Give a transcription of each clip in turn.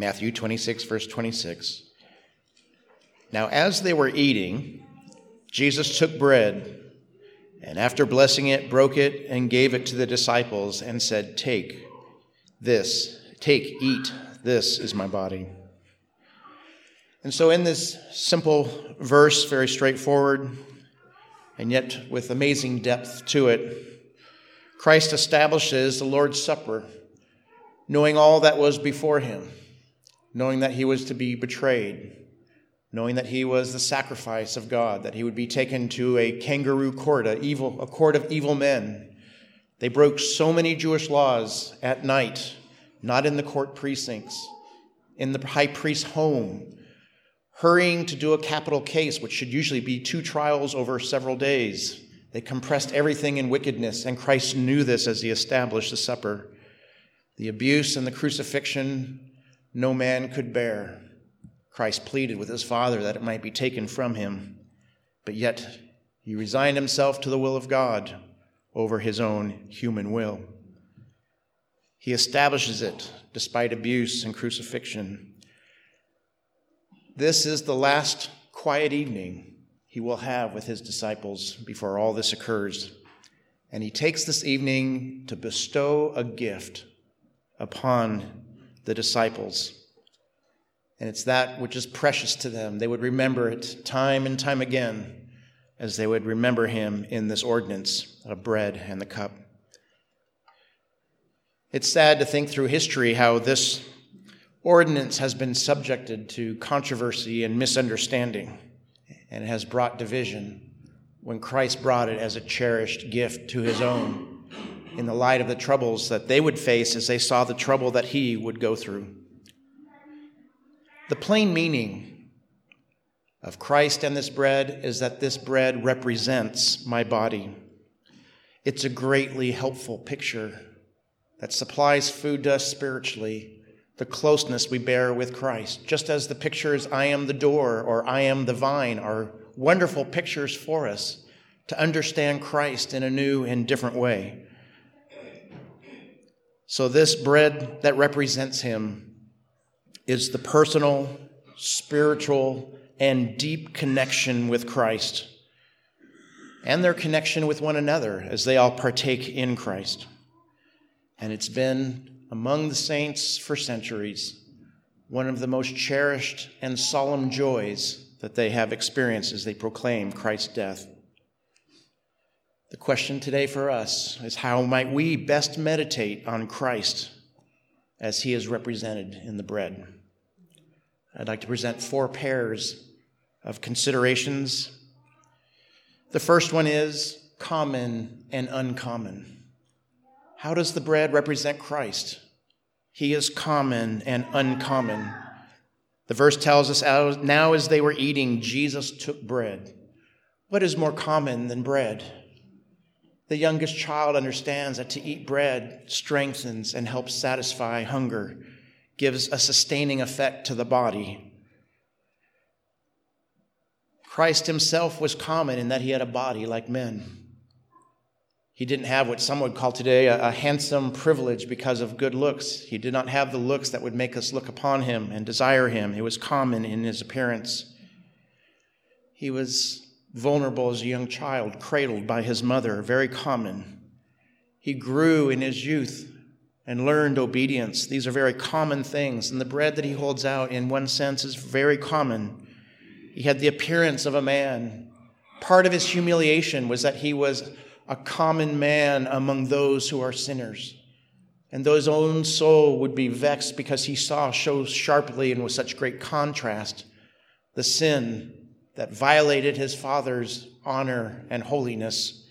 Matthew 26, verse 26. Now, as they were eating, Jesus took bread, and after blessing it, broke it and gave it to the disciples, and said, Take this, take, eat, this is my body. And so, in this simple verse, very straightforward, and yet with amazing depth to it, Christ establishes the Lord's Supper, knowing all that was before him, knowing that he was to be betrayed, knowing that he was the sacrifice of God, that he would be taken to a kangaroo court, a, evil, a court of evil men. They broke so many Jewish laws at night, not in the court precincts, in the high priest's home, hurrying to do a capital case, which should usually be two trials over several days. They compressed everything in wickedness, and Christ knew this as he established the supper. The abuse and the crucifixion no man could bear. Christ pleaded with his Father that it might be taken from him, but yet he resigned himself to the will of God over his own human will. He establishes it despite abuse and crucifixion. This is the last quiet evening he will have with his disciples before all this occurs. And he takes this evening to bestow a gift upon the disciples. And it's that which is precious to them. They would remember it time and time again as they would remember him in this ordinance of bread and the cup. It's sad to think through history how this ordinance has been subjected to controversy and misunderstanding and has brought division when Christ brought it as a cherished gift to his own in the light of the troubles that they would face as they saw the trouble that he would go through. The plain meaning of Christ and this bread is that this bread represents my body. It's a greatly helpful picture that supplies food to us spiritually the closeness we bear with Christ. Just as the pictures, I am the door or I am the vine, are wonderful pictures for us to understand Christ in a new and different way. So, this bread that represents Him is the personal, spiritual, and deep connection with Christ and their connection with one another as they all partake in Christ. And it's been among the saints for centuries, one of the most cherished and solemn joys that they have experienced as they proclaim Christ's death. The question today for us is how might we best meditate on Christ as he is represented in the bread? I'd like to present four pairs of considerations. The first one is common and uncommon. How does the bread represent Christ? He is common and uncommon. The verse tells us now as they were eating, Jesus took bread. What is more common than bread? The youngest child understands that to eat bread strengthens and helps satisfy hunger, gives a sustaining effect to the body. Christ himself was common in that he had a body like men. He didn't have what some would call today a, a, handsome privilege because of good looks. He did not have the looks that would make us look upon him and desire him. It was common in his appearance. He was vulnerable as a young child, cradled by his mother, very common. He grew in his youth and learned obedience. These are very common things. And the bread that he holds out, in one sense, is very common. He had the appearance of a man. Part of his humiliation was that he was a common man among those who are sinners. And though his own soul would be vexed because he saw so sharply and with such great contrast the sin that violated his father's honor and holiness.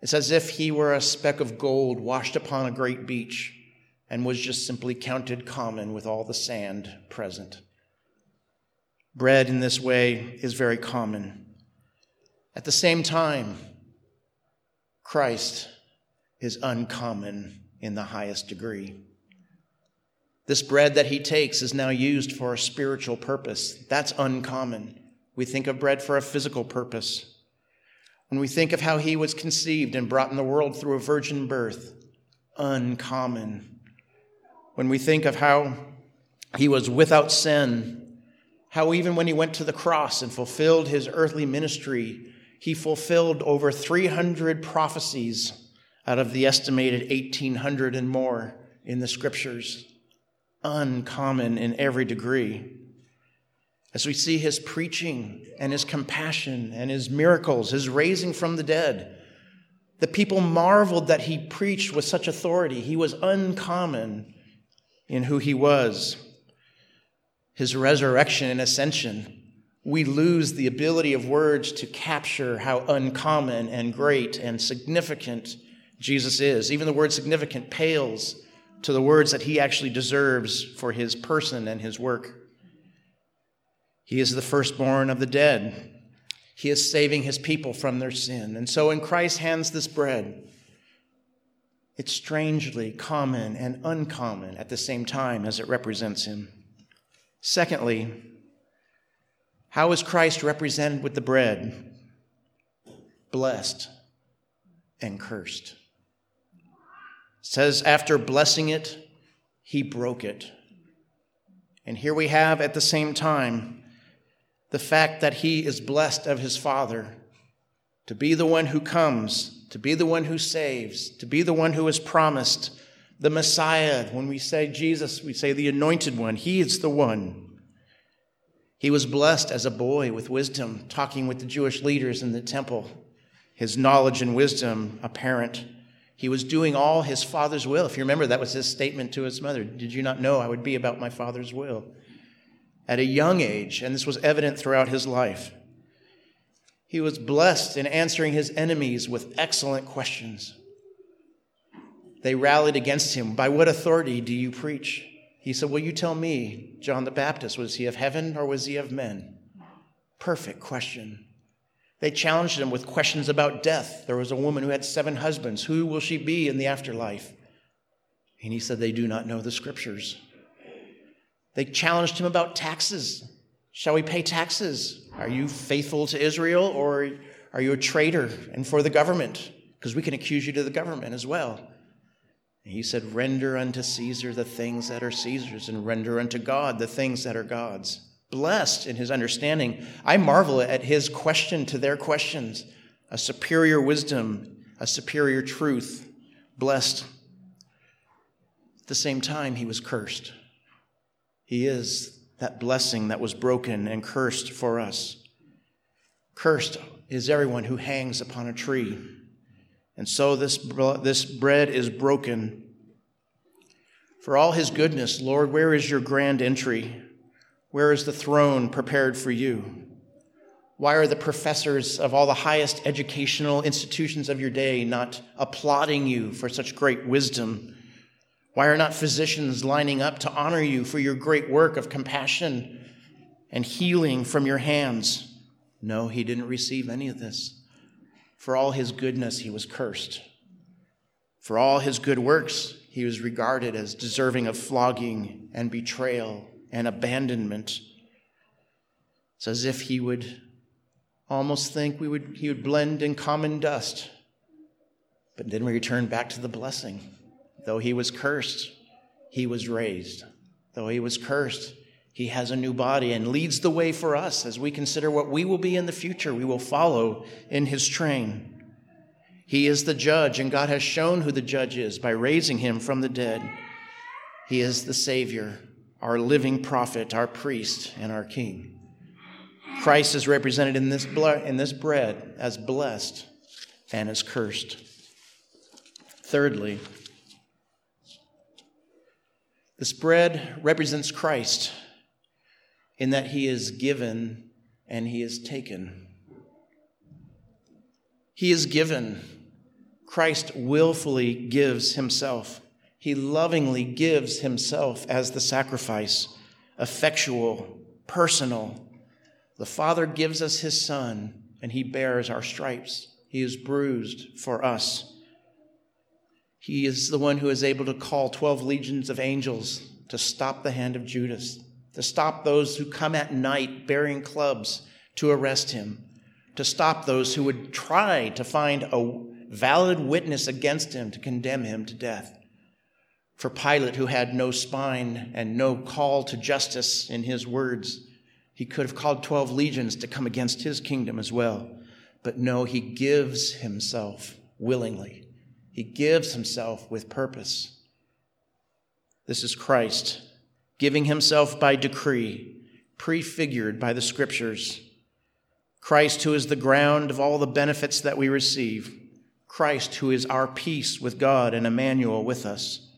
It's as if he were a speck of gold washed upon a great beach and was just simply counted common with all the sand present. Bread in this way is very common. At the same time, Christ is uncommon in the highest degree. This bread that he takes is now used for a spiritual purpose. That's uncommon. We think of bread for a physical purpose. When we think of how he was conceived and brought in the world through a virgin birth, uncommon. When we think of how he was without sin, how even when he went to the cross and fulfilled his earthly ministry, he fulfilled over 300 prophecies out of the estimated 1,800 and more in the scriptures, uncommon in every degree. As we see his preaching and his compassion and his miracles, his raising from the dead, the people marveled that he preached with such authority. He was uncommon in who he was. His resurrection and ascension, we lose the ability of words to capture how uncommon and great and significant Jesus is. Even the word significant pales to the words that he actually deserves for his person and his work. He is the firstborn of the dead. He is saving his people from their sin. And so when Christ hands this bread, it's strangely common and uncommon at the same time as it represents him. Secondly, how is Christ represented with the bread? Blessed and cursed. It says, after blessing it, he broke it. And here we have at the same time the fact that he is blessed of his Father to be the one who comes, to be the one who saves, to be the one who is promised, the Messiah. When we say Jesus, we say the anointed one. He is the one. He was blessed as a boy with wisdom, talking with the Jewish leaders in the temple, his knowledge and wisdom apparent. He was doing all his father's will. If you remember, that was his statement to his mother Did you not know I would be about my father's will? At a young age, and this was evident throughout his life. He was blessed in answering his enemies with excellent questions. They rallied against him. By what authority do you preach? He said, Well, you tell me, John the Baptist, was he of heaven or was he of men? Perfect question. They challenged him with questions about death. There was a woman who had seven husbands. Who will she be in the afterlife? And he said, They do not know the scriptures. They challenged him about taxes. Shall we pay taxes? Are you faithful to Israel or are you a traitor and for the government? Because we can accuse you to the government as well. And he said, Render unto Caesar the things that are Caesar's, and render unto God the things that are God's. Blessed in his understanding. I marvel at his question to their questions a superior wisdom, a superior truth. Blessed. At the same time, he was cursed. He is that blessing that was broken and cursed for us. Cursed is everyone who hangs upon a tree. And so this, this bread is broken. For all his goodness, Lord, where is your grand entry? Where is the throne prepared for you? Why are the professors of all the highest educational institutions of your day not applauding you for such great wisdom? Why are not physicians lining up to honor you for your great work of compassion and healing from your hands? No, he didn't receive any of this. For all his goodness, he was cursed. For all his good works, he was regarded as deserving of flogging and betrayal and abandonment. It's as if he would almost think we would, he would blend in common dust. But then we return back to the blessing. Though he was cursed, he was raised. Though he was cursed, he has a new body and leads the way for us as we consider what we will be in the future. We will follow in his train. He is the judge, and God has shown who the judge is by raising him from the dead. He is the Savior, our living prophet, our priest, and our king. Christ is represented in this, blood, in this bread as blessed and as cursed. Thirdly, this bread represents Christ in that he is given and he is taken. He is given. Christ willfully gives himself. He lovingly gives himself as the sacrifice, effectual, personal. The Father gives us his Son, and he bears our stripes. He is bruised for us. He is the one who is able to call 12 legions of angels to stop the hand of Judas, to stop those who come at night bearing clubs to arrest him, to stop those who would try to find a valid witness against him to condemn him to death. For Pilate, who had no spine and no call to justice in his words, he could have called 12 legions to come against his kingdom as well. But no, he gives himself willingly. He gives himself with purpose. This is Christ giving himself by decree, prefigured by the scriptures. Christ, who is the ground of all the benefits that we receive. Christ, who is our peace with God and Emmanuel with us.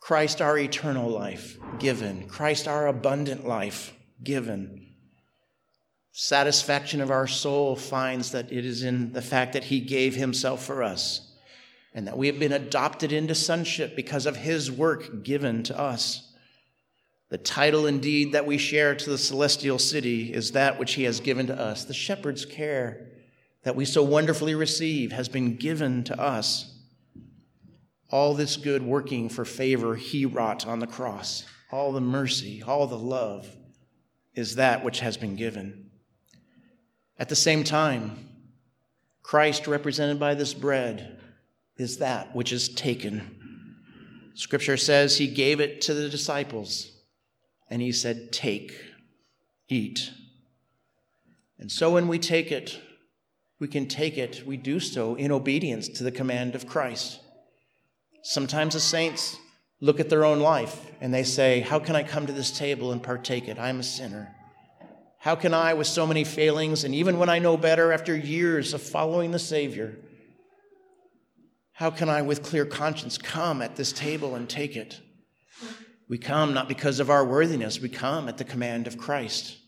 Christ, our eternal life given. Christ, our abundant life given. Satisfaction of our soul finds that it is in the fact that He gave Himself for us and that we have been adopted into sonship because of His work given to us. The title indeed that we share to the celestial city is that which He has given to us. The shepherd's care that we so wonderfully receive has been given to us all this good working for favor he wrought on the cross, all the mercy, all the love is that which has been given. At the same time, Christ, represented by this bread, is that which is taken. Scripture says he gave it to the disciples, and he said, Take, eat. And so when we take it, we can take it, we do so in obedience to the command of Christ. Sometimes the saints look at their own life and they say, How can I come to this table and partake it? I'm a sinner. How can I, with so many failings, and even when I know better after years of following the Savior, how can I, with clear conscience, come at this table and take it? We come not because of our worthiness, we come at the command of Christ.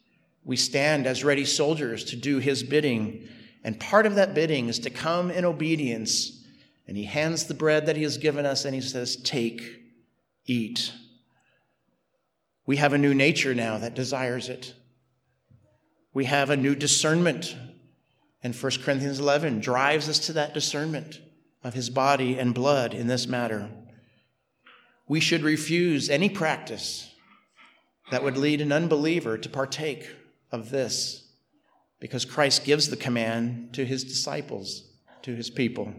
We stand as ready soldiers to do his bidding, and part of that bidding is to come in obedience and he hands the bread that he has given us and he says, Take, eat. We have a new nature now that desires it. We have a new discernment. And 1 Corinthians 11 drives us to that discernment of his body and blood in this matter. We should refuse any practice that would lead an unbeliever to partake of this because Christ gives the command to his disciples, to his people.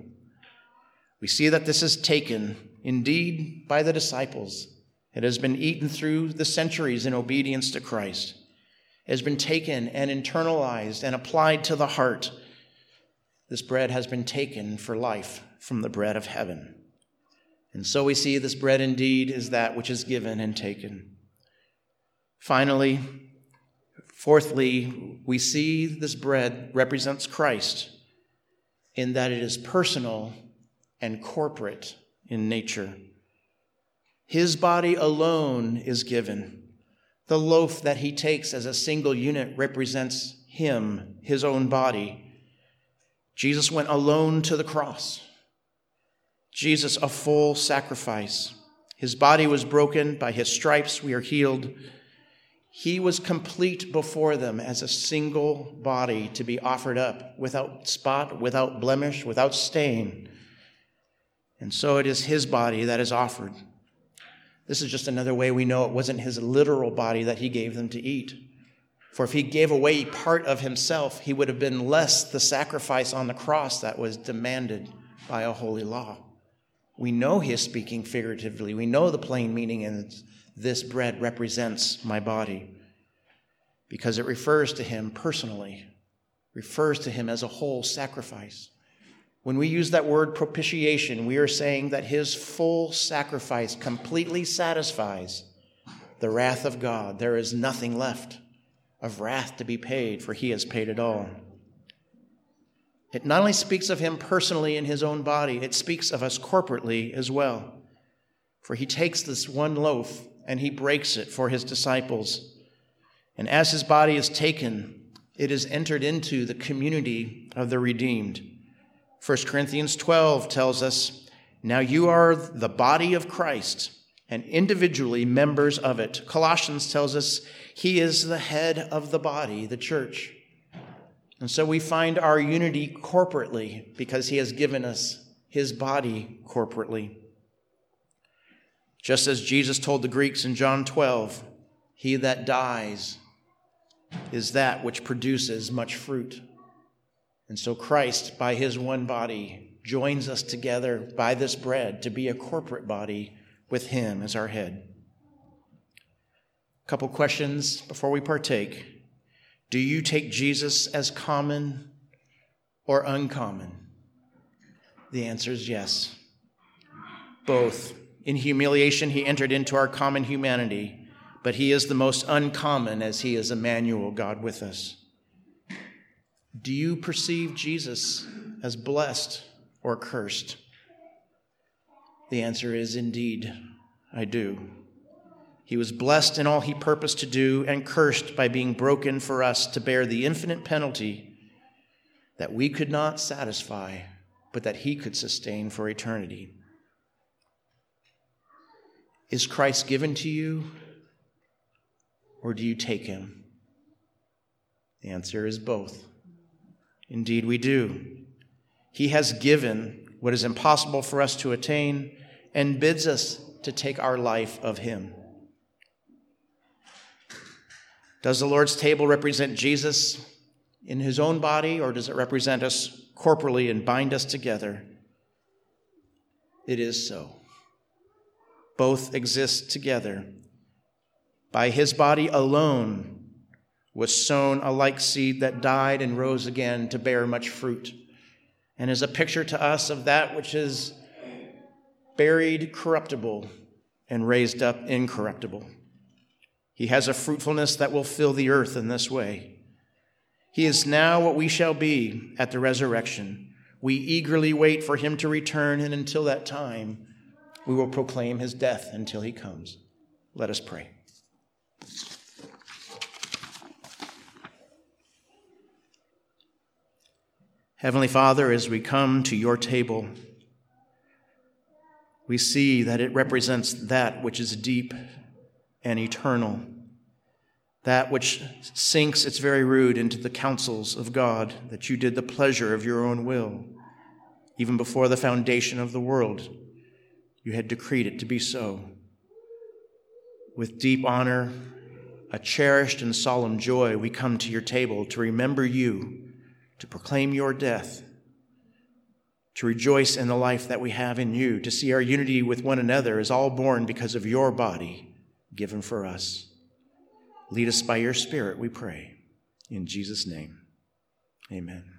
We see that this is taken indeed by the disciples. It has been eaten through the centuries in obedience to Christ. It has been taken and internalized and applied to the heart. This bread has been taken for life from the bread of heaven. And so we see this bread indeed is that which is given and taken. Finally, fourthly, we see this bread represents Christ in that it is personal and corporate in nature. His body alone is given. The loaf that he takes as a single unit represents him, his own body. Jesus went alone to the cross. Jesus, a full sacrifice. His body was broken. By his stripes, we are healed. He was complete before them as a single body to be offered up without spot, without blemish, without stain. And so it is his body that is offered. This is just another way we know it wasn't his literal body that he gave them to eat. For if he gave away part of himself, he would have been less the sacrifice on the cross that was demanded by a holy law. We know he is speaking figuratively. We know the plain meaning, and this bread represents my body because it refers to him personally, refers to him as a whole sacrifice. When we use that word propitiation, we are saying that his full sacrifice completely satisfies the wrath of God. There is nothing left of wrath to be paid, for he has paid it all. It not only speaks of him personally in his own body, it speaks of us corporately as well. For he takes this one loaf and he breaks it for his disciples. And as his body is taken, it is entered into the community of the redeemed. 1 Corinthians 12 tells us, Now you are the body of Christ and individually members of it. Colossians tells us he is the head of the body, the church. And so we find our unity corporately because he has given us his body corporately. Just as Jesus told the Greeks in John 12, he that dies is that which produces much fruit. And so Christ, by his one body, joins us together by this bread to be a corporate body with Him as our head. A couple questions before we partake. Do you take Jesus as common or uncommon? The answer is yes. Both. In humiliation, he entered into our common humanity, but he is the most uncommon as he is Emmanuel, God with us. Do you perceive Jesus as blessed or cursed? The answer is indeed, I do. He was blessed in all he purposed to do and cursed by being broken for us to bear the infinite penalty that we could not satisfy, but that he could sustain for eternity. Is Christ given to you, or do you take him? The answer is both. Indeed, we do. He has given what is impossible for us to attain and bids us to take our life of Him. Does the Lord's table represent Jesus in His own body, or does it represent us corporally and bind us together? It is so. Both exist together. By His body alone was sown a like seed that died and rose again to bear much fruit, and is a picture to us of that which is buried corruptible and raised up incorruptible. He has a fruitfulness that will fill the earth in this way. He is now what we shall be at the resurrection. We eagerly wait for him to return, and until that time, we will proclaim his death until he comes. Let us pray. Heavenly Father, as we come to your table, we see that it represents that which is deep and eternal, that which sinks its very root into the counsels of God, that you did the pleasure of your own will. Even before the foundation of the world, you had decreed it to be so. With deep honor, a cherished and solemn joy, we come to your table to remember you, to proclaim your death to rejoice in the life that we have in you, to see our unity with one another is all born because of your body given for us. Lead us by your Spirit, we pray. In Jesus' name, amen.